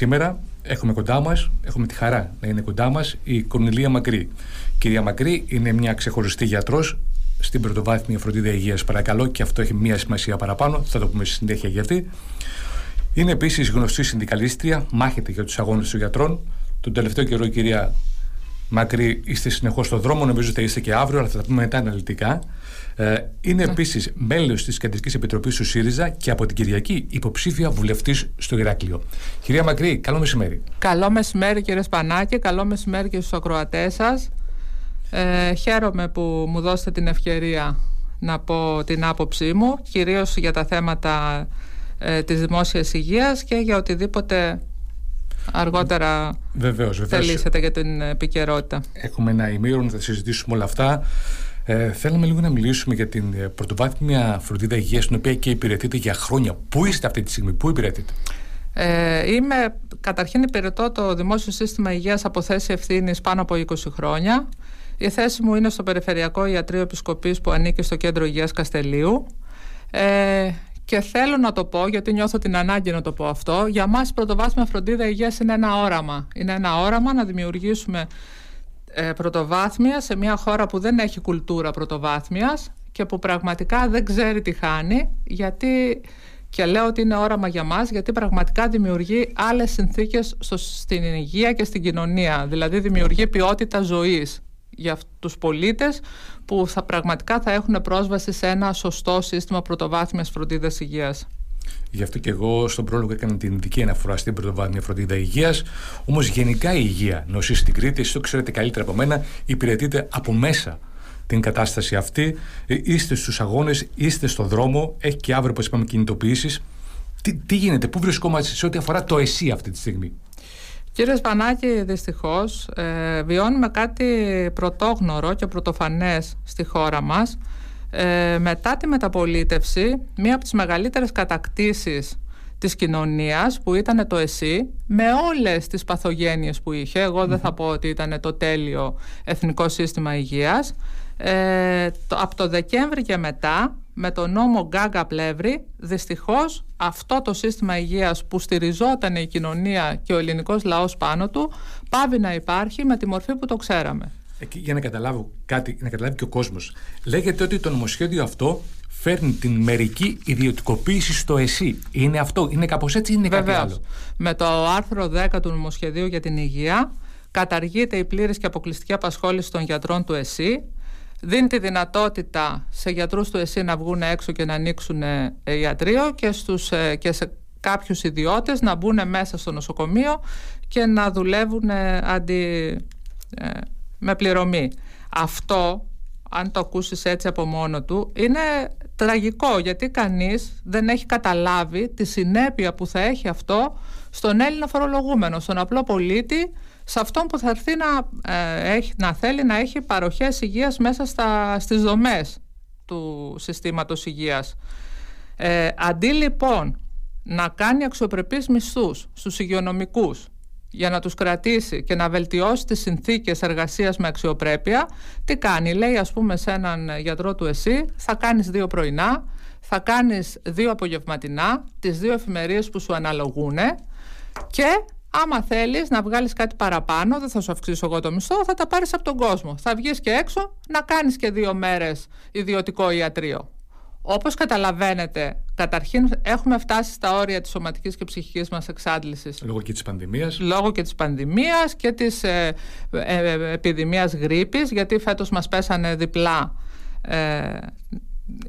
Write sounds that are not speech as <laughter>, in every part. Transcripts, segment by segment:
σήμερα έχουμε κοντά μας, έχουμε τη χαρά να είναι κοντά μας η Κορνιλία Μακρύ. Κυρία Μακρύ είναι μια ξεχωριστή γιατρός στην πρωτοβάθμια φροντίδα υγείας, παρακαλώ, και αυτό έχει μια σημασία παραπάνω. Θα το πούμε στη συνέχεια γιατί. Είναι επίσης γνωστή συνδικαλίστρια, μάχεται για τους αγώνες των γιατρών. Τον τελευταίο καιρό, η κυρία Μακρύ, είστε συνεχώς στον δρόμο, νομίζω ότι θα είστε και αύριο, αλλά θα τα πούμε μετά αναλυτικά. Ε, είναι ναι. επίσης μέλος της Κεντρικής Επιτροπής του ΣΥΡΙΖΑ και από την Κυριακή υποψήφια βουλευτής στο Ηράκλειο. Κυρία Μακρύ, καλό μεσημέρι. Καλό μεσημέρι, κύριε Σπανάκη. Καλό μεσημέρι και στους ακροατές σας. Ε, χαίρομαι που μου δώσετε την ευκαιρία να πω την άποψή μου, κυρίως για τα θέματα ε, της δημόσιας υγείας και για οτιδήποτε αργότερα βεβαίως, βεβαίως. θελήσετε για την επικαιρότητα. Έχουμε ένα ημίρο θα συζητήσουμε όλα αυτά. Ε, θέλουμε λίγο να μιλήσουμε για την ε, πρωτοβάθμια φροντίδα υγείας την οποία και υπηρετείτε για χρόνια. Πού είστε αυτή τη στιγμή, πού υπηρετείτε; Ε, είμαι, καταρχήν υπηρετώ το Δημόσιο Σύστημα Υγείας από θέση ευθύνης πάνω από 20 χρόνια. Η θέση μου είναι στο Περιφερειακό Ιατρείο Επισκοπής που ανήκει στο Κέντρο Υγείας Καστελίου. Ε, και θέλω να το πω, γιατί νιώθω την ανάγκη να το πω αυτό. Για μας η πρωτοβάθμια φροντίδα υγείας είναι ένα όραμα. Είναι ένα όραμα να δημιουργήσουμε ε, πρωτοβάθμια σε μια χώρα που δεν έχει κουλτούρα πρωτοβάθμιας και που πραγματικά δεν ξέρει τι χάνει, γιατί και λέω ότι είναι όραμα για μας γιατί πραγματικά δημιουργεί άλλες συνθήκες στο, στην υγεία και στην κοινωνία. Δηλαδή δημιουργεί ποιότητα ζωής για τους πολίτες που θα πραγματικά θα έχουν πρόσβαση σε ένα σωστό σύστημα πρωτοβάθμιας φροντίδας υγείας. Γι' αυτό και εγώ στον πρόλογο έκανα την ειδική αναφορά στην πρωτοβάθμια φροντίδα υγείας. Όμως γενικά η υγεία, νοσείς στην Κρήτη, εσεί το ξέρετε καλύτερα από μένα, υπηρετείται από μέσα την κατάσταση αυτή. Ε, είστε στους αγώνες, είστε στο δρόμο, έχει και αύριο, όπως είπαμε, κινητοποιήσεις. Τι, τι γίνεται, πού βρισκόμαστε σε ό,τι αφορά το ΕΣΥ αυτή τη στιγμή; Κύριε Σπανάκη, δυστυχώς ε, βιώνουμε κάτι πρωτόγνωρο και πρωτοφανές στη χώρα μας. Ε, μετά τη μεταπολίτευση, μία από τις μεγαλύτερες κατακτήσεις της κοινωνίας που ήταν το ΕΣΥ με όλες τις παθογένειες που είχε εγώ δεν θα πω ότι ήταν το τέλειο εθνικό σύστημα υγείας ε, το, από το Δεκέμβρη και μετά με το νόμο Γκάγκα Πλεύρη δυστυχώς αυτό το σύστημα υγείας που στηριζόταν η κοινωνία και ο ελληνικός λαός πάνω του πάβει να υπάρχει με τη μορφή που το ξέραμε. για να καταλάβω κάτι, να καταλάβει και ο κόσμος. Λέγεται ότι το νομοσχέδιο αυτό φέρνει την μερική ιδιωτικοποίηση στο ΕΣΥ. Είναι αυτό, είναι κάπως έτσι ή είναι κάτι άλλο; Με το άρθρο 10 του νομοσχεδίου για την υγεία καταργείται η πλήρης και αποκλειστική απασχόληση των γιατρών του ΕΣΥ δίνει τη δυνατότητα σε γιατρούς του ΕΣΥ να βγουν έξω και να ανοίξουν ε, ιατρείο και, στους, ε, και σε κάποιους ιδιώτες να μπουν μέσα στο νοσοκομείο και να δουλεύουν αντι, ε, με πληρωμή. Αυτό, αν το ακούσεις έτσι από μόνο του, είναι τραγικό γιατί κανείς δεν έχει καταλάβει τη συνέπεια που θα έχει αυτό στον Έλληνα φορολογούμενο, στον απλό πολίτη σε αυτόν που θα έρθει να, ε, έχει, να θέλει να έχει παροχές υγείας μέσα στα, στις δομές του συστήματος υγείας. Ε, αντί λοιπόν να κάνει αξιοπρεπείς μισθούς στους υγειονομικούς για να τους κρατήσει και να βελτιώσει τις συνθήκες εργασίας με αξιοπρέπεια, τι κάνει, λέει ας πούμε σε έναν γιατρό του εσύ, θα κάνεις δύο πρωινά, θα κάνεις δύο απογευματινά, τις δύο εφημερίες που σου αναλογούν και Άμα θέλεις να βγάλεις κάτι παραπάνω, δεν θα σου αυξήσω εγώ το μισθό, θα τα πάρεις από τον κόσμο. Θα βγεις και έξω να κάνεις και δύο μέρες ιδιωτικό ιατρείο. Όπως καταλαβαίνετε, καταρχήν έχουμε φτάσει στα όρια της σωματικής και ψυχικής μας εξάντλησης. Λόγω και της πανδημίας. Λόγω και της πανδημίας και της ε, ε, ε, επιδημίας γρήπης, γιατί φέτος μας πέσανε διπλά ε,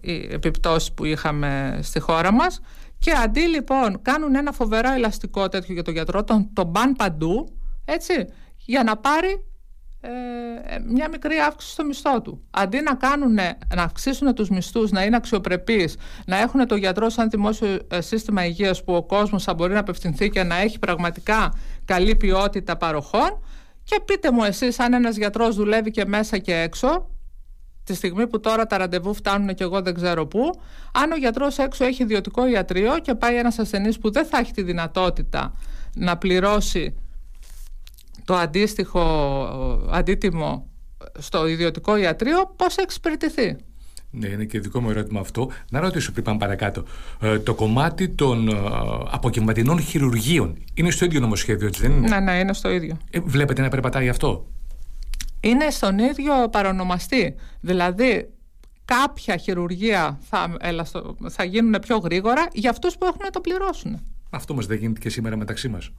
οι επιπτώσεις που είχαμε στη χώρα μας και αντί λοιπόν κάνουν ένα φοβερά ελαστικό τέτοιο για τον γιατρό, τον, τον παν παντού, έτσι, για να πάρει ε, μια μικρή αύξηση στο μισθό του. Αντί να, κάνουν, να αυξήσουν τους μισθούς, να είναι αξιοπρεπείς, να έχουν το γιατρό σαν δημόσιο ε, σύστημα υγείας που ο κόσμος θα μπορεί να απευθυνθεί και να έχει πραγματικά καλή ποιότητα παροχών και πείτε μου εσείς αν ένας γιατρός δουλεύει και μέσα και έξω τη στιγμή που τώρα τα ραντεβού φτάνουν και εγώ δεν ξέρω πού, αν ο γιατρός έξω έχει ιδιωτικό ιατρείο και πάει ένας ασθενής που δεν θα έχει τη δυνατότητα να πληρώσει το αντίστοιχο αντίτιμο στο ιδιωτικό ιατρείο, πώς θα εξυπηρετηθεί; Ναι, είναι και δικό μου ερώτημα αυτό. Να ρωτήσω πριν πάμε παρακάτω. Ε, το κομμάτι των ε, αποκυμματινών χειρουργείων είναι στο ίδιο νομοσχέδιο, έτσι δεν είναι; Ναι, ναι, είναι στο ίδιο. Ε, βλέπετε να περπατάει αυτό; Είναι στον ίδιο παρονομαστή. Δηλαδή, κάποια χειρουργία θα, θα γίνουν πιο γρήγορα για αυτούς που έχουν να το πληρώσουν. Αυτό μας δεν γίνεται και σήμερα μεταξύ μας.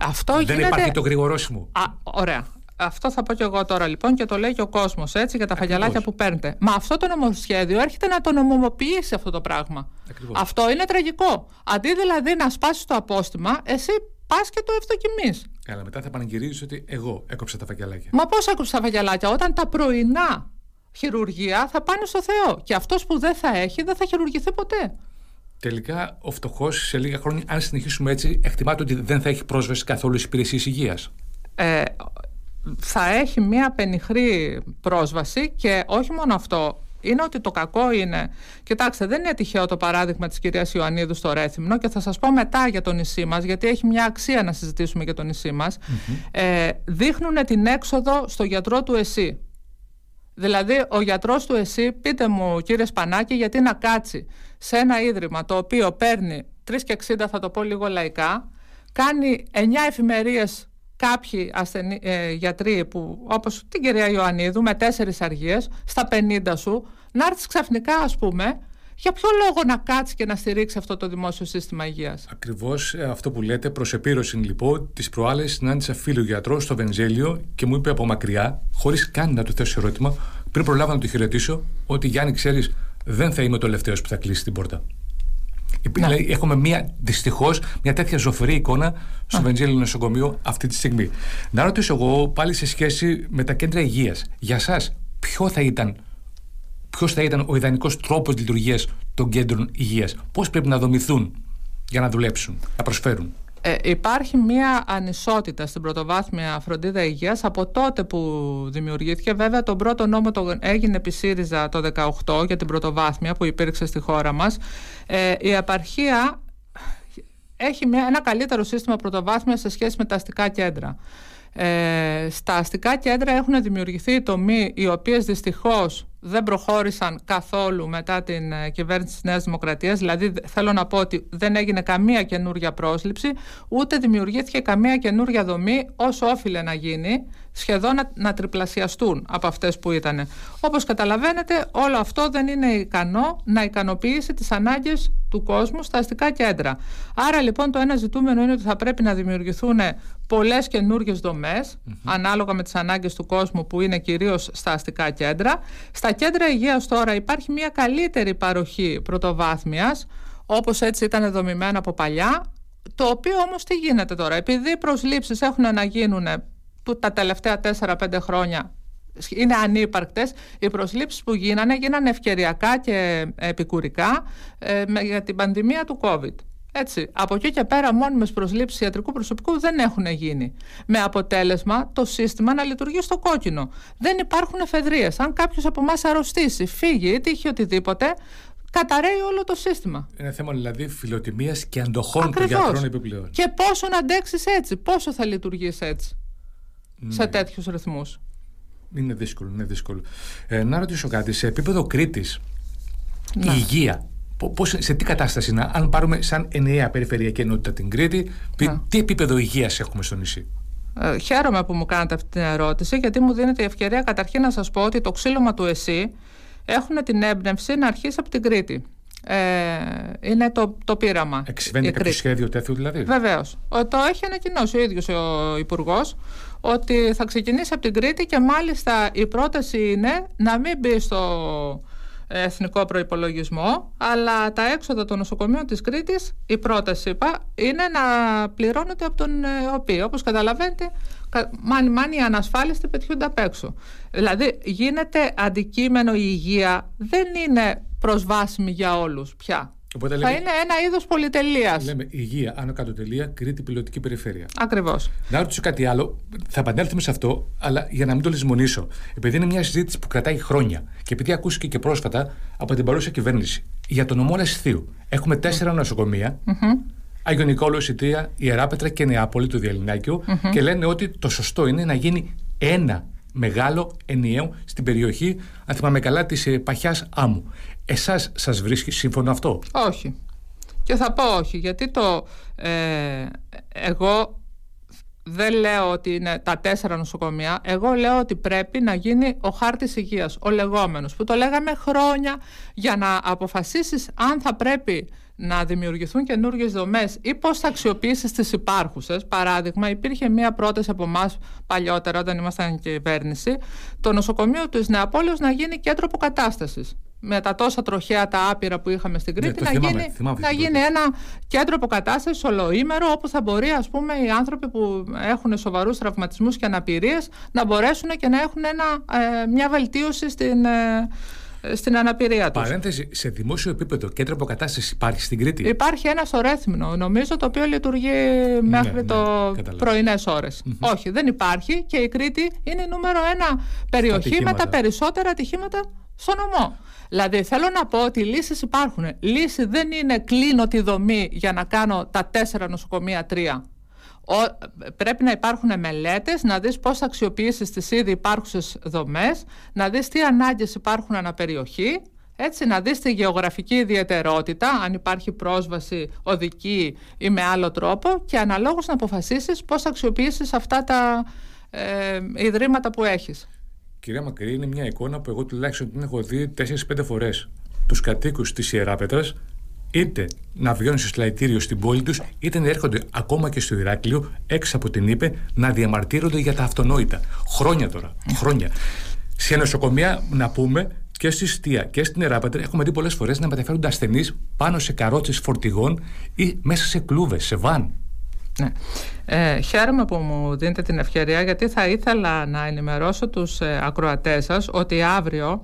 Αυτό δεν γίνεται... υπάρχει το γρηγορόσιμο. Α, ωραία. Αυτό θα πω και εγώ τώρα λοιπόν και το λέει και ο κόσμος έτσι για τα φαγιαλάκια που παίρνετε. Μα αυτό το νομοσχέδιο έρχεται να το νομιμοποιήσει αυτό το πράγμα. Ακριβώς. Αυτό είναι τραγικό. Αντί δηλαδή να σπάσεις το απόστημα, εσύ πας και το ευδοκιμείς. Καλά, μετά θα πανηγυρίζεις ότι εγώ έκοψα τα φαγιαλάκια. Μα πώς έκοψα τα φαγιαλάκια, όταν τα πρωινά χειρουργία θα πάνε στο Θεό. Και αυτός που δεν θα έχει δεν θα χειρουργηθεί ποτέ. Τελικά, ο φτωχός σε λίγα χρόνια, αν συνεχίσουμε έτσι, εκτιμάται ότι δεν θα έχει πρόσβαση καθόλου στις υπηρεσίες υγείας. Ε, θα έχει μία πενιχρή πρόσβαση και όχι μόνο αυτό, είναι ότι το κακό είναι. Κοιτάξτε, δεν είναι τυχαίο το παράδειγμα της κυρίας Ιωαννίδου στο Ρέθυμνο και θα σας πω μετά για το νησί μας, γιατί έχει μια αξία να συζητήσουμε για το νησί μας. Ε, δείχνουν την έξοδο στο γιατρό του ΕΣΥ. Δηλαδή, ο γιατρός του ΕΣΥ, πείτε μου κύριε Σπανάκη, γιατί να κάτσει σε ένα ίδρυμα το οποίο παίρνει 3 και 60, θα το πω λίγο λαϊκά, κάνει 9 εφημερίες κάποιοι ασθενεί, ε, γιατροί που, όπως την κυρία Ιωαννίδου με τέσσερις αργίες στα 50 σου να έρθεις ξαφνικά ας πούμε για ποιο λόγο να κάτσεις και να στηρίξεις αυτό το δημόσιο σύστημα υγείας; Ακριβώς ε, αυτό που λέτε, προς επίρρωση λοιπόν, τι προάλλες συνάντησα φίλο γιατρό στο Βενζέλιο και μου είπε από μακριά, χωρίς καν να του θέσω ερώτημα, πριν προλάβω να του χαιρετήσω, ότι Γιάννη, ξέρεις, δεν θα είμαι το τελευταίος που θα κλείσει την πόρτα. Δηλαδή, έχουμε μια, δυστυχώς, μια τέτοια ζωφερή εικόνα στο Βεντζέλιο νοσοκομείο αυτή τη στιγμή. Να ρωτήσω εγώ πάλι σε σχέση με τα κέντρα υγείας. Για εσά, ποιο θα ήταν ποιος θα ήταν ο ιδανικός τρόπος λειτουργίας των κέντρων υγείας, πώς πρέπει να δομηθούν για να δουλέψουν, να προσφέρουν; Ε, υπάρχει μία ανισότητα στην πρωτοβάθμια φροντίδα υγείας από τότε που δημιουργήθηκε. Βέβαια τον πρώτο νόμο το έγινε επί ΣΥΡΙΖΑ το 2018 για την πρωτοβάθμια που υπήρξε στη χώρα μας. Ε, η επαρχία έχει μια, ένα καλύτερο σύστημα πρωτοβάθμιας σε σχέση με τα αστικά κέντρα. Ε, στα αστικά κέντρα έχουν δημιουργηθεί τομεί οι οποίες δυστυχώς δεν προχώρησαν καθόλου μετά την ε, κυβέρνηση της Νέας Δημοκρατίας δηλαδή θέλω να πω ότι δεν έγινε καμία καινούρια πρόσληψη ούτε δημιουργήθηκε καμία καινούρια δομή όσο όφιλε να γίνει σχεδόν να, να τριπλασιαστούν από αυτές που ήταν. Όπως καταλαβαίνετε όλο αυτό δεν είναι ικανό να ικανοποιήσει τις ανάγκες του κόσμου στα αστικά κέντρα. Άρα λοιπόν το ένα ζητούμενο είναι ότι θα πρέπει να δημιουργηθούν πολλές καινούργιες ανάλογα με τις ανάγκες του κόσμου που είναι κυρίως στα αστικά κέντρα. Στα κέντρα υγείας τώρα υπάρχει μια καλύτερη παροχή πρωτοβάθμιας όπως έτσι ήταν δομημένα από παλιά το οποίο όμως τι γίνεται τώρα επειδή οι προσλήψεις έχουν να γίνουν τα τελευταία 4-5 χρόνια είναι ανύπαρκτες οι προσλήψεις που γίνανε γίνανε ευκαιριακά και επικουρικά ε, για την πανδημία του COVID. Έτσι, από εκεί και πέρα μόνιμες προσλήψεις ιατρικού προσωπικού δεν έχουν γίνει. Με αποτέλεσμα το σύστημα να λειτουργεί στο κόκκινο. Δεν υπάρχουν εφεδρείες. Αν κάποιος από εμάς αρρωστήσει, φύγει ή τύχει οτιδήποτε, καταραίει όλο το σύστημα. Είναι θέμα δηλαδή φιλοτιμίας και αντοχών των γιατρών επιπλέον. Και πόσο να αντέξεις έτσι, πόσο θα λειτουργήσει έτσι σε ναι. τέτοιους ρυθμούς. Είναι δύσκολο, είναι δύσκολο. Ε, να ρωτήσω κάτι, σε επίπεδο Κρήτης, η υγεία, πώς, σε τι κατάσταση είναι, αν πάρουμε σαν ενιαία περιφερειακή ενότητα την Κρήτη, τι επίπεδο υγείας έχουμε στο νησί; Ε, χαίρομαι που μου κάνετε αυτή την ερώτηση, γιατί μου δίνετε η ευκαιρία καταρχήν να σας πω ότι το ξύλωμα του ΕΣΥ έχουν την έμπνευση να αρχίσει από την Κρήτη. Ε, είναι το, το πείραμα. Εξηβαίνει κάποιο σχέδιο τέτοιο δηλαδή; Βεβαίως. Το έχει ανακοινώσει ο ίδιος ο Υπουργός ότι θα ξεκινήσει από την Κρήτη και μάλιστα η πρόταση είναι να μην μπει στο εθνικό προϋπολογισμό αλλά τα έξοδα των νοσοκομείων της Κρήτης η πρόταση είπα είναι να πληρώνεται από τον ΕΟΠΗ όπως καταλαβαίνετε μάνι μάνι οι ανασφάλιστοι πετιούνται απ' έξω. Δηλαδή γίνεται αντικείμενο η υγεία δεν είναι προσβάσιμη για όλους πια Οπότε θα λέμε, είναι ένα είδος πολυτελείας. Λέμε υγεία, άνω κάτω τελεία, Κρήτη πιλωτική περιφέρεια. Ακριβώς. Να ρωτήσω κάτι άλλο. Θα επανέλθουμε σε αυτό, αλλά για να μην το λησμονήσω. Επειδή είναι μια συζήτηση που κρατάει χρόνια και επειδή ακούστηκε και πρόσφατα από την παρούσα κυβέρνηση για τον νομό Λεσθίου. Έχουμε τέσσερα mm. νοσοκομεία. Mm-hmm. Άγιο Νικόλαο, Ιεράπετρα και Νεάπολη του διαλυνακιου και λένε ότι το σωστό είναι να γίνει ένα μεγάλο, ενιαίο, στην περιοχή, αν θυμάμαι καλά, της ε, Παχιάς Άμμου. Εσάς σας βρίσκει σύμφωνο αυτό; Όχι. Και θα πω όχι, γιατί το. Ε, εγώ δεν λέω ότι είναι τα τέσσερα νοσοκομεία. Εγώ λέω ότι πρέπει να γίνει ο χάρτης υγείας, ο λεγόμενος, που το λέγαμε χρόνια για να αποφασίσεις αν θα πρέπει να δημιουργηθούν καινούργιες δομές ή πώς θα αξιοποιήσεις τις υπάρχουσες. Παράδειγμα, υπήρχε μία πρόταση από εμάς παλιότερα, όταν ήμασταν κυβέρνηση, το νοσοκομείο της Νεαπόλεως να γίνει κέντρο αποκατάστασης με τα τόσα τροχαία τα άπειρα που είχαμε στην Κρήτη ναι, να, θυμάμαι, γίνει, θυμάμαι να γίνει ένα κέντρο αποκατάστασης ολοήμερο όπου θα μπορεί ας πούμε οι άνθρωποι που έχουν σοβαρούς τραυματισμούς και αναπηρίες να μπορέσουν και να έχουν ένα, ε, μια βελτίωση στην, ε, στην αναπηρία τους. Παρένθεση, σε δημόσιο επίπεδο κέντρο αποκατάστασης υπάρχει στην Κρήτη; Υπάρχει ένας στο Ρέθμινο, νομίζω, το οποίο λειτουργεί μέχρι ναι, το κατάλαβα. πρωινές Όχι, δεν υπάρχει και η Κρήτη είναι η νούμερο ένα περιοχή με τα ατυχήματα. περισσότερα ατυχήματα στο νομό. Δηλαδή θέλω να πω ότι λύσεις υπάρχουν. Λύση δεν είναι κλείνω τη δομή για να κάνω τα τέσσερα νοσοκομεία τρία. Ο, πρέπει να υπάρχουν μελέτες, να δεις πώς θα αξιοποιήσεις τις ήδη υπάρχουσες δομές, να δεις τι ανάγκες υπάρχουν αναπεριοχή, έτσι, να δεις τη γεωγραφική ιδιαιτερότητα, αν υπάρχει πρόσβαση οδική ή με άλλο τρόπο και αναλόγως να αποφασίσεις πώς θα αξιοποιήσεις αυτά τα ε, ιδρύματα που έχεις. Κυρία Μακρύ, είναι μια εικόνα που εγώ τουλάχιστον την έχω δει 4-5 φορές. Τους κατοίκους της Ιεράπετρας είτε να βγαίνουν σε σλαϊτήριο στην πόλη τους, είτε να έρχονται ακόμα και στο Ηράκλειο, έξω από την Ήπε, να διαμαρτύρονται για τα αυτονόητα. Χρόνια τώρα. Χρόνια. Σε νοσοκομεία, να πούμε, και στη Στία και στην Ιεράπετρα, έχουμε δει πολλές φορές να μεταφέρονται ασθενείς πάνω σε καρότσες φορτηγών ή μέσα σε κλούβες, σε βαν. Ναι. Ε, χαίρομαι που μου δίνετε την ευκαιρία γιατί θα ήθελα να ενημερώσω τους ε, ακροατές σας ότι αύριο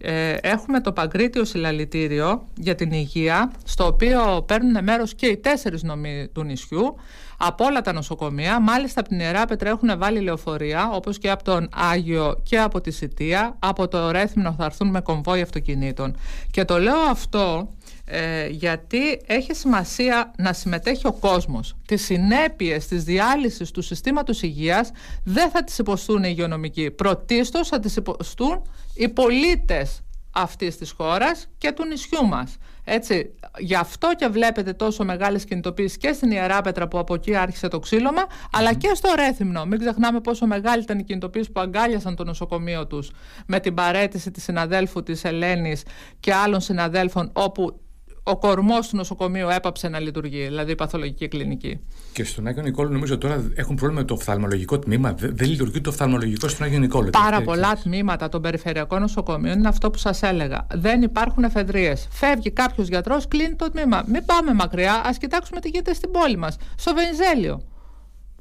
ε, έχουμε το Παγκρίτιο Συλλαλητήριο για την Υγεία στο οποίο παίρνουν μέρος και οι τέσσερις νομοί του νησιού από όλα τα νοσοκομεία. Μάλιστα από την Ιερά Πέτρα έχουν βάλει λεωφορεία όπως και από τον Άγιο και από τη Σιτία. Από το Ρέθμινο θα έρθουν με κομβόι αυτοκινήτων. Και το λέω αυτό ε, γιατί έχει σημασία να συμμετέχει ο κόσμος. Τις συνέπειες της διάλυσης του συστήματος υγείας δεν θα τις υποστούν οι υγειονομικοί. Πρωτίστως θα τις υποστούν οι πολίτες αυτής της χώρας και του νησιού μας. Έτσι, γι' αυτό και βλέπετε τόσο μεγάλες κινητοποίησεις και στην Ιεράπετρα που από εκεί άρχισε το ξύλωμα, αλλά και στο Ρέθυμνο. Μην ξεχνάμε πόσο μεγάλη ήταν η κινητοποίηση που αγκάλιασαν το νοσοκομείο τους με την παρέτηση της συναδέλφου της Ελένης και άλλων συναδέλφων όπου ο κορμός του νοσοκομείου έπαψε να λειτουργεί, δηλαδή η παθολογική κλινική. Και στον Άγιο Νικόλο, νομίζω τώρα έχουν πρόβλημα με το οφθαλμολογικό τμήμα. Δεν, δεν λειτουργεί το οφθαλμολογικό στον Άγιο Νικόλο. Πάρα πολλά τμήματα των περιφερειακών νοσοκομείων είναι αυτό που σας έλεγα. Δεν υπάρχουν εφεδρείες. Φεύγει κάποιος γιατρός, κλείνει το τμήμα. Μην πάμε μακριά, ας κοιτάξουμε τι γίνεται στην πόλη μας. Στο Βενιζέλιο.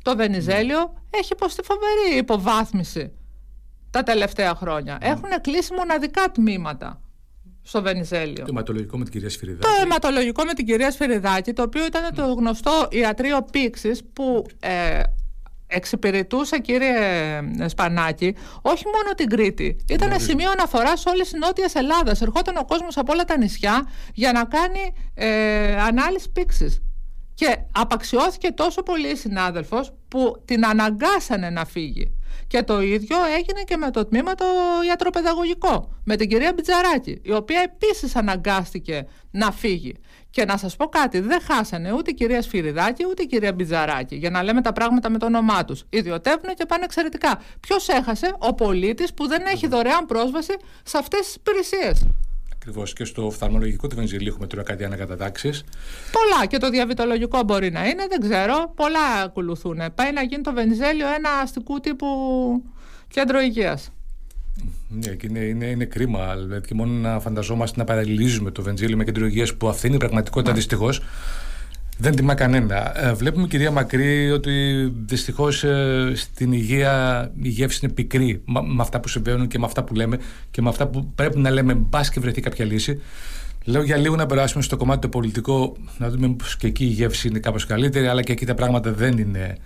Το Βενιζέλιο έχει υποστεί φοβερή υποβάθμιση τα τελευταία χρόνια. Έχουν κλείσει μοναδικά τμήματα στο Βενιζέλιο. Το αιματολογικό με την κυρία Σφυριδάκη. Το αιματολογικό με την κυρία Σφυριδάκη, το οποίο ήταν το γνωστό ιατρείο πήξης που ε, εξυπηρετούσε, κύριε Σπανάκη, όχι μόνο την Κρήτη. Ήταν Ναι, σημείο αναφοράς σε όλη τη Νότια Ελλάδα. Ερχόταν ο κόσμος από όλα τα νησιά για να κάνει ε, ανάλυση πήξης. Και απαξιώθηκε τόσο πολύ η συνάδελφος που την αναγκάσανε να φύγει. Και το ίδιο έγινε και με το τμήμα το ιατροπαιδαγωγικό, με την κυρία Μπιτζαράκη, η οποία επίσης αναγκάστηκε να φύγει. Και να σας πω κάτι, δεν χάσανε ούτε η κυρία Σφυριδάκη ούτε η κυρία Μπιτζαράκη, για να λέμε τα πράγματα με το όνομά τους. Ιδιωτεύουν και πάνε εξαιρετικά. Ποιος έχασε, ο πολίτης που δεν έχει δωρεάν πρόσβαση σε αυτές τις υπηρεσίες. Ακριβώς. Και στο οφθαλμολογικό του Βενζιλίου έχουμε τώρα κάτι ανακατατάξεις. Πολλά και το διαβητολογικό μπορεί να είναι, δεν ξέρω. Πολλά ακολουθούν. Πάει να γίνει το Βενιζέλιο ένα αστικού τύπου κέντρο υγείας. Ναι, και είναι, είναι, είναι κρίμα. Δηλαδή, και μόνο να φανταζόμαστε να παραλληλίζουμε το Βενζίλιο με κέντρο υγείας που αυτή είναι η πραγματικότητα Ναι. δυστυχώς. Δεν τιμά κανένα. Ε, βλέπουμε, κυρία Μακρύ, ότι δυστυχώς στην υγεία η γεύση είναι πικρή με, με αυτά που συμβαίνουν και με αυτά που λέμε και με αυτά που πρέπει να λέμε. Μπας και βρεθεί κάποια λύση. Λέω για λίγο να περάσουμε στο κομμάτι το πολιτικό, να δούμε πω και εκεί η γεύση είναι κάπως καλύτερη, αλλά και εκεί τα πράγματα δεν είναι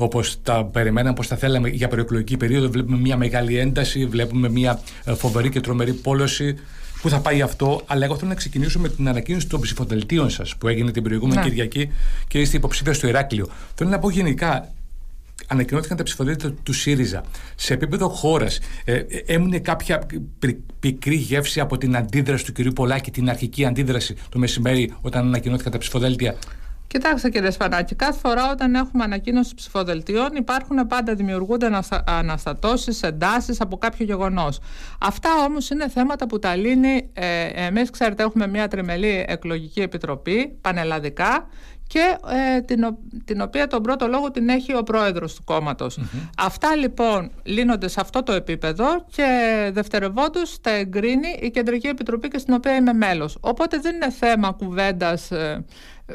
όπως τα περιμέναμε, όπως τα θέλαμε για προεκλογική περίοδο. Βλέπουμε μια μεγάλη ένταση, βλέπουμε μια ε, φοβερή και τρομερή πόλωση. Πού θα πάει αυτό, αλλά εγώ θέλω να ξεκινήσω με την ανακοίνωση των ψηφοδελτίων σας που έγινε την προηγούμενη Ναι. Κυριακή και είστε υποψήφια στο Ηράκλειο. Θέλω να πω γενικά, ανακοινώθηκαν τα ψηφοδέλτια του ΣΥΡΙΖΑ. Σε επίπεδο χώρας, ε, ε, έμεινε κάποια πικρή γεύση από την αντίδραση του κ. Πολάκη, την αρχική αντίδραση το μεσημέρι όταν ανακοινώθηκαν τα ψηφοδέλτια; Κοιτάξτε κύριε Σφανάκη, κάθε φορά όταν έχουμε ανακοίνωση ψηφοδελτίων υπάρχουν πάντα δημιουργούνται αναστατώσεις, εντάσεις από κάποιο γεγονός. Αυτά όμως είναι θέματα που τα λύνει. Ε, Εμείς, ξέρετε, έχουμε μια τριμελή εκλογική επιτροπή πανελλαδικά και ε, την, την οποία τον πρώτο λόγο την έχει ο πρόεδρος του κομματος Αυτά λοιπόν λύνονται σε αυτό το επίπεδο και δευτερευόντως τα εγκρίνει η Κεντρική Επιτροπή και στην οποία είμαι μέλος. Οπότε δεν είναι θέμα κουβέντας ε, ε,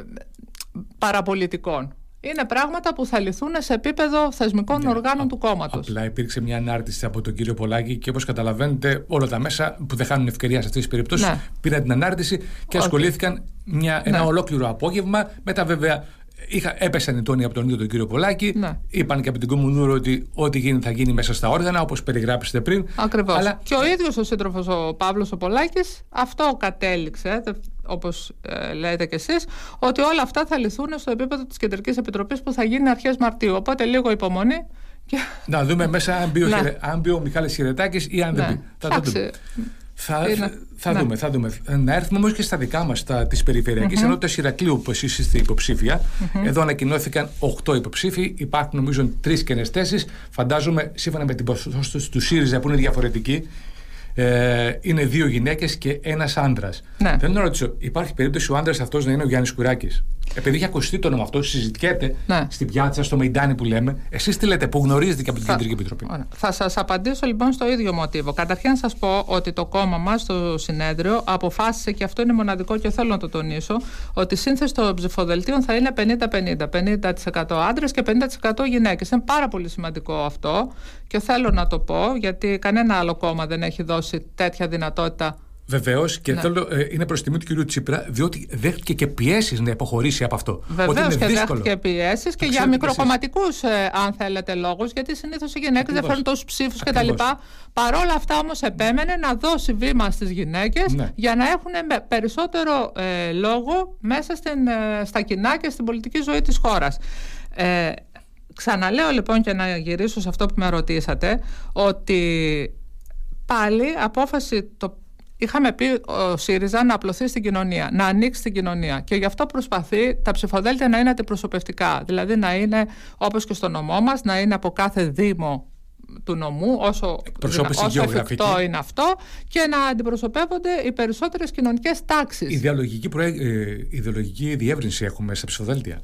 παραπολιτικών. Είναι πράγματα που θα λυθούν σε επίπεδο θεσμικών ναι, οργάνων του κόμματος. Απλά υπήρξε μια ανάρτηση από τον κύριο Πολάκη και όπως καταλαβαίνετε, όλα τα μέσα που δεν χάνουν ευκαιρία σε αυτές τις περιπτώσεις ναι. πήραν την ανάρτηση και ασχολήθηκαν μια, ένα ναι. ολόκληρο απόγευμα. Μετά, βέβαια, Είχα, έπεσαν οι τόνοι από τον ίδιο τον κύριο Πολάκη. Ναι. Είπαν και από την Κομμουνούρο ότι ό,τι γίνει θα γίνει μέσα στα όργανα, όπως περιγράψετε πριν. Ακριβώς. Αλλά... Και ο ίδιος ο σύντροφος ο Παύλος ο Πολάκης αυτό κατέληξε, όπως ε, λέτε κι εσείς, ότι όλα αυτά θα λυθούν στο επίπεδο της Κεντρικής Επιτροπής που θα γίνει αρχές Μαρτίου. Οπότε λίγο υπομονή. Και... Να δούμε μέσα αν μπει ο, <laughs> ναι. ο Μιχάλης Χιρετάκης ή αν δεν ναι. μπει. Θα το δούμε. Θα, θα, ναι. δούμε, θα δούμε. Να έρθουμε όμως και στα δικά μας, της περιφερειακής mm-hmm. ενότητας Ηρακλείου, που εσείς είστε υποψήφια. Mm-hmm. Εδώ ανακοινώθηκαν 8 υποψήφοι. Υπάρχουν νομίζω τρεις καινές θέσεις. Φαντάζομαι, σύμφωνα με την ποσόστοση του ΣΥΡΙΖΑ, που είναι διαφορετική, ε, είναι δύο γυναίκες και ένας άντρας. Ναι. Θέλω να ρωτήσω, υπάρχει περίπτωση ο άντρας αυτός να είναι ο Γιάννης Κουράκης; Επειδή έχει ακουστεί το όνομα αυτό, συζητιέται ναι. στην πιάτσα, στο Μεϊντάνι που λέμε. Εσείς τι λέτε, που γνωρίζετε και από την Κεντρική Επιτροπή; Θα σας απαντήσω λοιπόν στο ίδιο μοτίβο. Καταρχήν να σας πω ότι το κόμμα μας στο συνέδριο αποφάσισε, και αυτό είναι μοναδικό και θέλω να το τονίσω, ότι η σύνθεση των ψηφοδελτίων θα είναι 50-50. 50%, άντρες και 50% γυναίκες. Είναι πάρα πολύ σημαντικό αυτό και θέλω να το πω, γιατί κανένα άλλο κόμμα δεν έχει δώσει τέτοια δυνατότητα Βεβαίως και ναι. θέλω, ε, είναι προς τιμή του κ. Τσίπρα, διότι δέχτηκε και πιέσεις να υποχωρήσει από αυτό. Βεβαίως και δύσκολο. δέχτηκε πιέσεις και για μικροκομματικούς, ε, αν θέλετε, λόγους, γιατί συνήθως οι γυναίκες δεν φέρνουν τόσους ψήφους κτλ. Παρ' όλα αυτά όμως επέμενε να δώσει βήμα στις γυναίκες ναι. για να έχουν περισσότερο ε, λόγο μέσα στην, ε, στα κοινά και στην πολιτική ζωή της χώρας. Ε, ξαναλέω λοιπόν και να γυρίσω σε αυτό που με ρωτήσατε, ότι πάλι απόφαση το Είχαμε πει ο ΣΥΡΙΖΑ να απλωθεί στην κοινωνία, να ανοίξει την κοινωνία. Και γι' αυτό προσπαθεί τα ψηφοδέλτια να είναι αντιπροσωπευτικά. Δηλαδή να είναι όπως και στο νομό μας, να είναι από κάθε Δήμο του νομού, όσο, όσο εφικτό είναι αυτό, και να αντιπροσωπεύονται οι περισσότερες κοινωνικές τάξεις. Ιδεολογική, προέ... ε, ιδεολογική διεύρυνση έχουμε στα ψηφοδέλτια.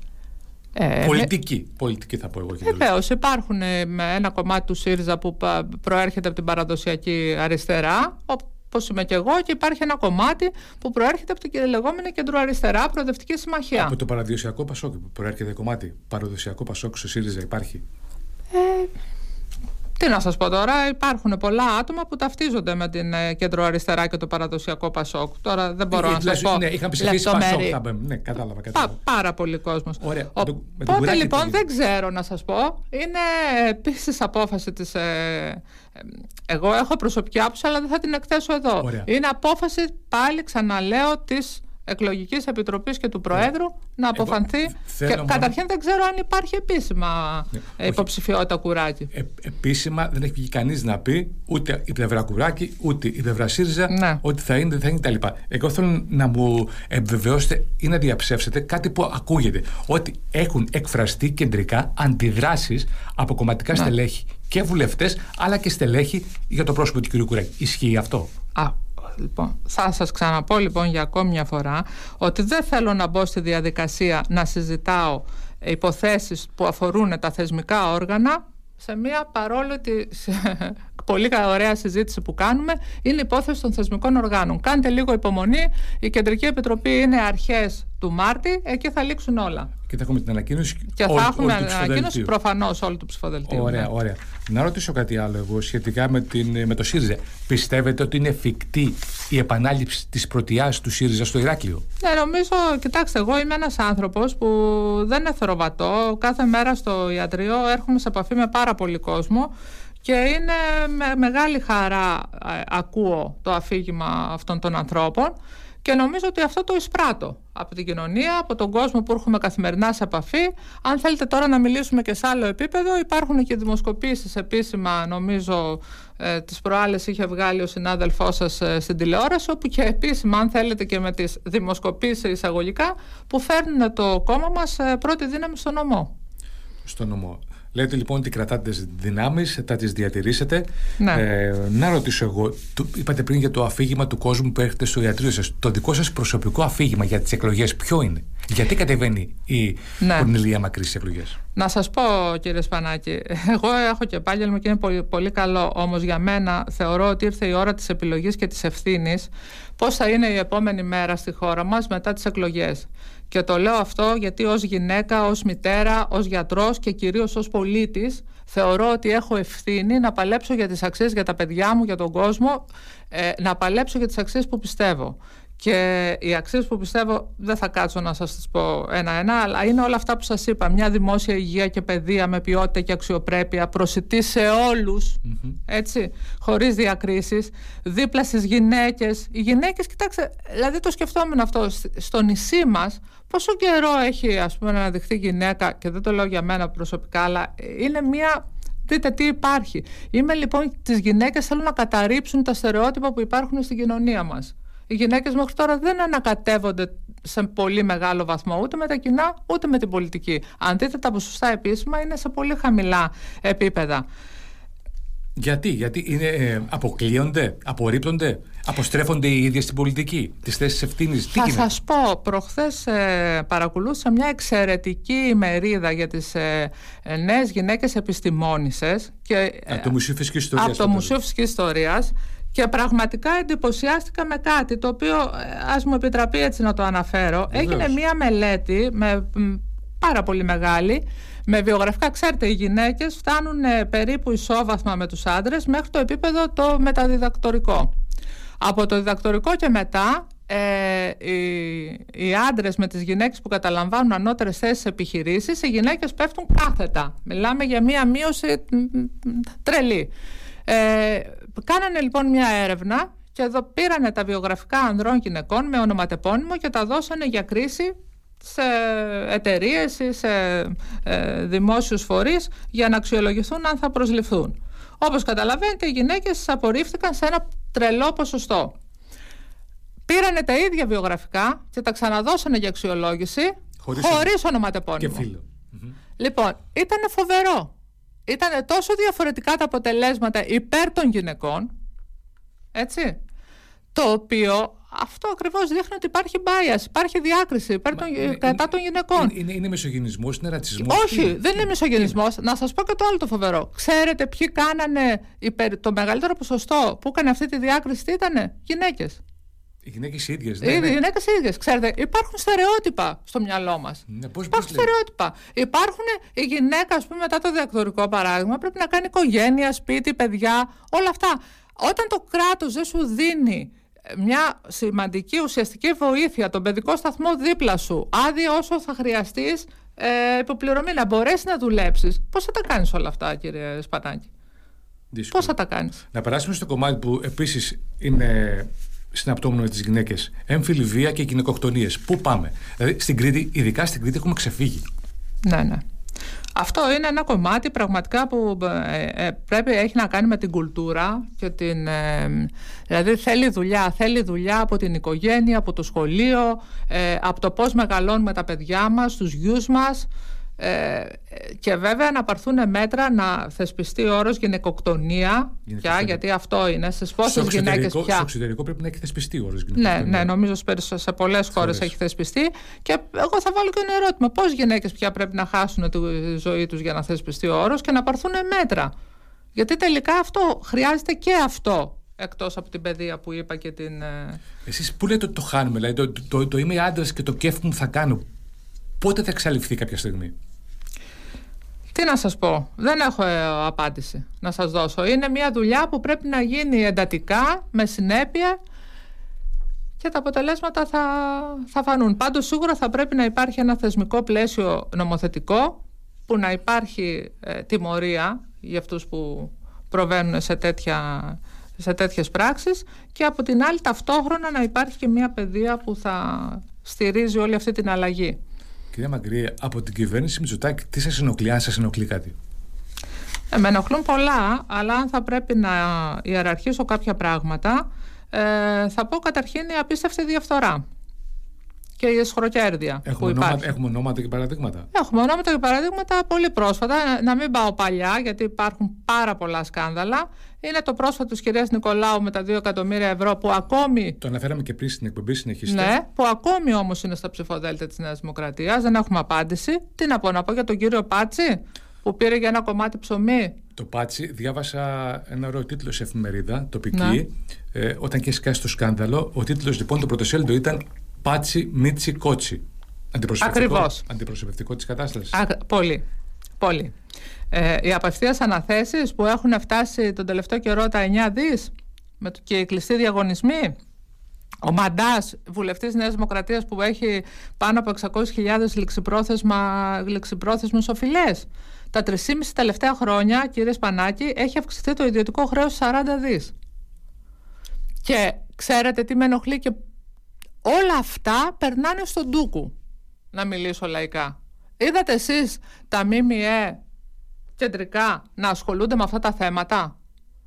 Ε, πολιτική, πολιτική θα πω εγώ. Βεβαίως, υπάρχουν ε, ένα κομμάτι του ΣΥΡΙΖΑ που προέρχεται από την παραδοσιακή αριστερά, όπως είμαι και εγώ, και υπάρχει ένα κομμάτι που προέρχεται από την λεγόμενη κεντροαριστερά προοδευτική συμμαχία. Από το παραδοσιακό Πασόκ προέρχεται κομμάτι. Παραδοσιακό Πασόκ στο ΣΥΡΙΖΑ υπάρχει; Ε, τι να σας πω τώρα, υπάρχουν πολλά άτομα που ταυτίζονται με την ε, κέντρο αριστερά και το παραδοσιακό Πασόκ. Τώρα δεν μπορώ ε, να σας πω. Ναι, είχαν ψηφίσει Πασόκ, θα Ναι, κατάλαβα. κατάλαβα. Πά, πάρα πολύ κόσμος. Οπότε λοιπόν δεν ξέρω να σας πω. Είναι επίσης απόφαση της. Ε, εγώ έχω προσωπική άποψη, αλλά δεν θα την εκθέσω εδώ. Ωραία. Είναι απόφαση, πάλι ξαναλέω, της εκλογικής επιτροπής και του Προέδρου να αποφανθεί. και, Καταρχήν δεν ξέρω αν υπάρχει επίσημα ναι, υποψηφιότητα Κουράκη. Ε, επίσημα δεν έχει βγει κανείς να πει ούτε η πλευρά Κουράκη ούτε η πλευρά ΣΥΡΙΖΑ ναι. ότι θα είναι, δεν θα είναι κτλ. Εγώ θέλω να μου επιβεβαιώσετε ή να διαψεύσετε κάτι που ακούγεται. Ότι έχουν εκφραστεί κεντρικά αντιδράσεις από κομματικά ναι. στελέχη και βουλευτές, αλλά και στελέχη για το πρόσωπο του κ. Κουράκη. Ισχύει αυτό; Α, Λοιπόν, θα σας ξαναπώ λοιπόν για ακόμη μια φορά ότι δεν θέλω να μπω στη διαδικασία να συζητάω υποθέσεις που αφορούν τα θεσμικά όργανα σε μια παρόλο τη πολύ ωραία συζήτηση που κάνουμε είναι υπόθεση των θεσμικών οργάνων. Κάντε λίγο υπομονή. Η Κεντρική Επιτροπή είναι αρχές του Μάρτη, εκεί θα λήξουν όλα. Και θα έχουμε την ανακοίνωση. Και θα έχουμε ανακοίνωση προφανώς όλου του ψηφοδελτίου. Ωραία, ναι. ωραία. Να ρωτήσω κάτι άλλο εγώ σχετικά με, την, με το ΣΥΡΙΖΑ. Πιστεύετε ότι είναι εφικτή η επανάληψη της πρωτιάς του ΣΥΡΙΖΑ στο Ηράκλειο; Ναι, νομίζω, κοιτάξτε, εγώ είμαι ένας άνθρωπος που δεν είναι θεροβατό. Κάθε μέρα στο ιατρείο έρχομαι σε επαφή με πάρα πολύ κόσμο. Και είναι με μεγάλη χαρά ε, ακούω το αφήγημα αυτών των ανθρώπων και νομίζω ότι αυτό το εισπράττω από την κοινωνία, από τον κόσμο που έρχομαι καθημερινά σε επαφή. Αν θέλετε τώρα να μιλήσουμε και σε άλλο επίπεδο, υπάρχουν και δημοσκοπήσεις επίσημα, νομίζω ε, τις προάλλες είχε βγάλει ο συνάδελφός σας ε, στην τηλεόραση, όπου και επίσημα, αν θέλετε και με τις δημοσκοπήσεις εισαγωγικά, που φέρνουν το κόμμα μας ε, πρώτη δύναμη στο νομό. Στο νομό. Λέτε λοιπόν ότι κρατάτε τις δυνάμεις, θα τις διατηρήσετε. Ναι. Ε, να ρωτήσω εγώ, είπατε πριν για το αφήγημα του κόσμου που έρχεται στο ιατρείο σας. Το δικό σας προσωπικό αφήγημα για τις εκλογές, ποιο είναι, Γιατί κατεβαίνει η ναι. Κορνηλία Μακρύς στις εκλογές; Να σας πω, κύριε Σπανάκη, εγώ έχω και πάλι μου και είναι πολύ, πολύ καλό. Όμως για μένα θεωρώ ότι ήρθε η ώρα της επιλογής και της ευθύνης πώς θα είναι η επόμενη μέρα στη χώρα μας μετά τις εκλογές. Και το λέω αυτό γιατί ως γυναίκα, ως μητέρα, ως γιατρός και κυρίως ως πολίτης θεωρώ ότι έχω ευθύνη να παλέψω για τις αξίες για τα παιδιά μου, για τον κόσμο, ε, να παλέψω για τις αξίες που πιστεύω. Και οι αξίες που πιστεύω δεν θα κάτσω να σας τις πω ένα-ένα, αλλά είναι όλα αυτά που σας είπα. Μια δημόσια υγεία και παιδεία με ποιότητα και αξιοπρέπεια, προσιτή σε όλους, mm-hmm. έτσι, χωρίς διακρίσεις, δίπλα στις γυναίκες. Οι γυναίκες, κοιτάξτε, δηλαδή το σκεφτόμουν αυτό, στο νησί μας, πόσο καιρό έχει ας πούμε να αναδειχθεί γυναίκα, και δεν το λέω για μένα προσωπικά, αλλά είναι μια Δείτε τι υπάρχει. Είμαι λοιπόν τις γυναίκες θέλουν να καταρρύψουν τα στερεότυπα που υπάρχουν στην κοινωνία μας οι γυναίκες μέχρι τώρα δεν ανακατεύονται σε πολύ μεγάλο βαθμό ούτε με τα κοινά ούτε με την πολιτική. Αν δείτε τα ποσοστά επίσημα είναι σε πολύ χαμηλά επίπεδα. Γιατί, γιατί είναι, ε, αποκλείονται, απορρίπτονται, αποστρέφονται οι ίδιες στην πολιτική, τις θέσεις ευθύνης; Θα σα σας πω, προχθές ε, παρακολούθησα μια εξαιρετική ημερίδα για τις ε, ε νέες γυναίκες επιστημόνισες. Και, ε, από το Μουσείο Φυσικής Ιστορίας. Από το Μουσείο Φυσικής Ιστορίας και πραγματικά εντυπωσιάστηκα με κάτι το οποίο ε, ας μου επιτραπεί έτσι να το αναφέρω. Έγινε μία μελέτη με πάρα πολύ μεγάλη με βιογραφικά, ξέρετε, οι γυναίκες φτάνουν ε, περίπου ισόβαθμα με τους άντρες μέχρι το επίπεδο το μεταδιδακτορικό. Από το διδακτορικό και μετά ε, οι, οι άντρες με τις γυναίκες που καταλαμβάνουν ανώτερες θέσεις επιχειρήσεις, οι γυναίκες πέφτουν κάθετα. Μιλάμε για μία μείωση τρελή. Ε, κάνανε λοιπόν μια έρευνα και εδώ πήρανε τα βιογραφικά ανδρών γυναικών με ονοματεπώνυμο και τα δώσανε για κρίση σε εταιρείες ή σε ε, δημόσιους φορείς για να αξιολογηθούν αν θα προσληφθούν. Όπως καταλαβαίνετε οι γυναίκες απορρίφθηκαν σε ένα τρελό ποσοστό. Πήρανε τα ίδια βιογραφικά και τα ξαναδώσανε για αξιολόγηση χωρίς, χωρίς ονοματεπώνυμο. Και φίλο. Λοιπόν, ήταν φοβερό ήταν τόσο διαφορετικά τα αποτελέσματα υπέρ των γυναικών, έτσι, το οποίο αυτό ακριβώς δείχνει ότι υπάρχει bias, υπάρχει διάκριση υπέρ των, είναι, κατά των γυναικών. Είναι, είναι μισογενισμός, είναι ρατσισμός. Όχι, δεν είναι μισογενισμός. Να σας πω και το άλλο το φοβερό. Ξέρετε ποιοι κάνανε υπέρ, το μεγαλύτερο ποσοστό που έκανε αυτή τη διάκριση, τι ήτανε, γυναίκες. Οι γυναίκες ίδιες. Ναι, οι ναι. γυναίκες ίδιες. Ξέρετε, υπάρχουν στερεότυπα στο μυαλό μας. Ναι, υπάρχουν στερεότυπα. Υπάρχουν η γυναίκα, ας πούμε, μετά το διακτορικό παράδειγμα, πρέπει να κάνει οικογένεια, σπίτι, παιδιά, όλα αυτά. Όταν το κράτος δεν σου δίνει μια σημαντική ουσιαστική βοήθεια, τον παιδικό σταθμό δίπλα σου, άδεια όσο θα χρειαστείς ε, υποπληρωμή, να μπορέσεις να δουλέψεις. Πώς θα τα κάνεις όλα αυτά, κύριε Σπανάκη. Πώς θα τα κάνεις; Να περάσουμε στο κομμάτι που επίσης είναι συναπτώμενο με τις γυναίκες. Έμφυλη βία και γυναικοκτονίες. Πού πάμε; Δηλαδή στην Κρήτη, ειδικά στην Κρήτη, έχουμε ξεφύγει. Ναι, ναι. Αυτό είναι ένα κομμάτι πραγματικά που ε, ε, πρέπει έχει να κάνει με την κουλτούρα και την, ε, δηλαδή θέλει δουλειά, θέλει δουλειά από την οικογένεια, από το σχολείο, από το πώς μεγαλώνουμε τα παιδιά μας, τους γιους μας ε, και βέβαια να πάρθουν μέτρα να θεσπιστεί ο όρος γυναικοκτονία πια, γιατί αυτό είναι. Στις πόσες γυναίκες πια; στο εξωτερικό πρέπει να έχει θεσπιστεί ο όρος γυναικοκτονία ναι, ναι νομίζω σε πολλές χώρες έχει θεσπιστεί. Και εγώ θα βάλω και ένα ερώτημα. Πώς γυναίκες πια πρέπει να χάσουν τη ζωή τους για να θεσπιστεί ο όρος και να πάρθουν μέτρα; Γιατί τελικά αυτό χρειάζεται και αυτό εκτός από την παιδεία που είπα και την... Ε, Εσείς πού λέτε ότι το χάνουμε, δηλαδή το, το, το, είμαι άντρας και το κέφι μου θα κάνω. Πότε θα εξαλειφθεί κάποια στιγμή; Τι να σας πω, δεν έχω ε, απάντηση να σας δώσω. Είναι μια δουλειά που πρέπει να γίνει εντατικά, με συνέπεια και τα αποτελέσματα θα, θα φανούν. Πάντως σίγουρα θα πρέπει να υπάρχει ένα θεσμικό πλαίσιο νομοθετικό που να υπάρχει ε, τιμωρία για αυτούς που προβαίνουν σε τέτοια σε τέτοιες πράξεις και από την άλλη ταυτόχρονα να υπάρχει και μια παιδεία που θα στηρίζει όλη αυτή την αλλαγή. Κυρία Μαγκρή, από την κυβέρνηση Μητσοτάκη, τι σας ενοχλεί, αν σας ενοχλεί κάτι; Ε, με ενοχλούν πολλά, αλλά αν θα πρέπει να ιεραρχήσω κάποια πράγματα, ε, θα πω καταρχήν η απίστευτη διαφθορά και η εσχροκέρδεια έχουμε που υπάρχει. Ονόματα, έχουμε ονόματα και παραδείγματα. Έχουμε ονόματα και παραδείγματα πολύ πρόσφατα. Να μην πάω παλιά, γιατί υπάρχουν πάρα πολλά σκάνδαλα. Είναι το πρόσφατο της κυρίας Νικολάου με τα 2 εκατομμύρια ευρώ που ακόμη. Το αναφέραμε και πριν στην εκπομπή, συνεχίστε. Ναι, που ακόμη όμως είναι στα ψηφοδέλτια της Νέας Δημοκρατίας. Δεν έχουμε απάντηση. Τι να πω, να πω για τον κύριο Πάτσι που πήρε για ένα κομμάτι ψωμί. Το Πάτσι, διάβασα ένα ωραίο τίτλο σε εφημερίδα τοπική. Ναι. Ε, όταν και σκάσει το σκάνδαλο, ο τίτλος λοιπόν το πρωτοσέλιδο ήταν Πάτσι Μίτσι Κότσι. Αντιπροσωπευτικό, Ακριβώς. αντιπροσωπευτικό της κατάστασης. Α, πολύ. πολύ. Ε, οι απευθείας αναθέσεις που έχουν φτάσει τον τελευταίο καιρό τα 9 δις με το, και οι κλειστοί διαγωνισμοί. Ο Μαντάς, βουλευτής Νέας Δημοκρατίας που έχει πάνω από 600.000 ληξιπρόθεσμους οφειλές. Τα 3,5 τελευταία χρόνια, κύριε Σπανάκη, έχει αυξηθεί το ιδιωτικό χρέος 40 δις. Και ξέρετε τι με ενοχλεί και όλα αυτά περνάνε στον ντούκου, να μιλήσω λαϊκά. Είδατε εσείς τα ΜΜΕ κεντρικά να ασχολούνται με αυτά τα θέματα;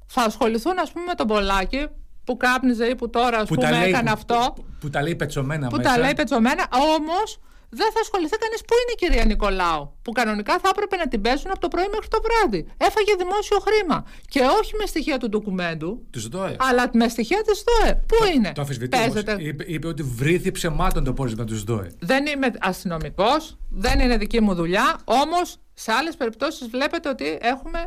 Θα ασχοληθούν ας πούμε με τον Πολάκη που κάπνιζε ή που τώρα ας που πούμε λέει, έκανε που, αυτό. Που, που, τα λέει πετσομένα που μέσα. τα λέει πετσομένα, όμως δεν θα ασχοληθεί κανείς πού είναι η κυρία Νικολάου. Που κανονικά θα έπρεπε να την πέσουν από το πρωί μέχρι το βράδυ. Έφαγε δημόσιο χρήμα. Και όχι με στοιχεία του ντοκουμέντου. Τη ΔΟΕ. Αλλά με στοιχεία της ΔΟΕ. Πού το, είναι; Το αφισβητεί. Είπε, είπε, ότι βρήθη ψεμάτων το πόρισμα τη ΔΟΕ. Δεν είμαι αστυνομικός. Δεν είναι δική μου δουλειά. Όμως σε άλλες περιπτώσεις βλέπετε ότι έχουμε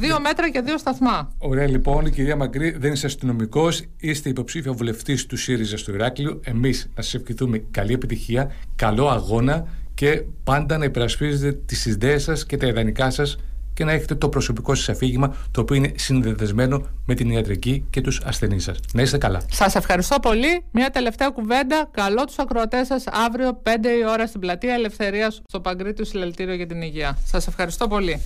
Δύο μέτρα και δύο σταθμά. Ωραία, λοιπόν, η κυρία Μαγκρή δεν είσαι αστυνομικός, είστε υποψήφιο βουλευτής του ΣΥΡΙΖΑ στο Ηράκλειο. Εμείς να σας ευχηθούμε καλή επιτυχία, καλό αγώνα και πάντα να υπερασπίζετε τις ιδέες σας και τα ιδανικά σας και να έχετε το προσωπικό σας αφήγημα το οποίο είναι συνδεδεσμένο με την ιατρική και τους ασθενείς σας. Να είστε καλά. Σας ευχαριστώ πολύ. Μια τελευταία κουβέντα. Καλό τους ακροατές σας αύριο 5 η ώρα στην πλατεία Ελευθερίας στο Παγκρίτιο Συλλαλητήριο για την Υγεία. Σας ευχαριστώ πολύ.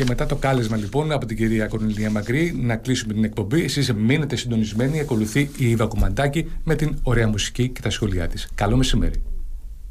Και μετά το κάλεσμα λοιπόν από την κυρία Κορνιλία Μακρύ να κλείσουμε την εκπομπή. Εσείς μείνετε συντονισμένοι. Ακολουθεί η Ήβα Κουμαντάκη με την ωραία μουσική και τα σχόλιά της. Καλό μεσημέρι.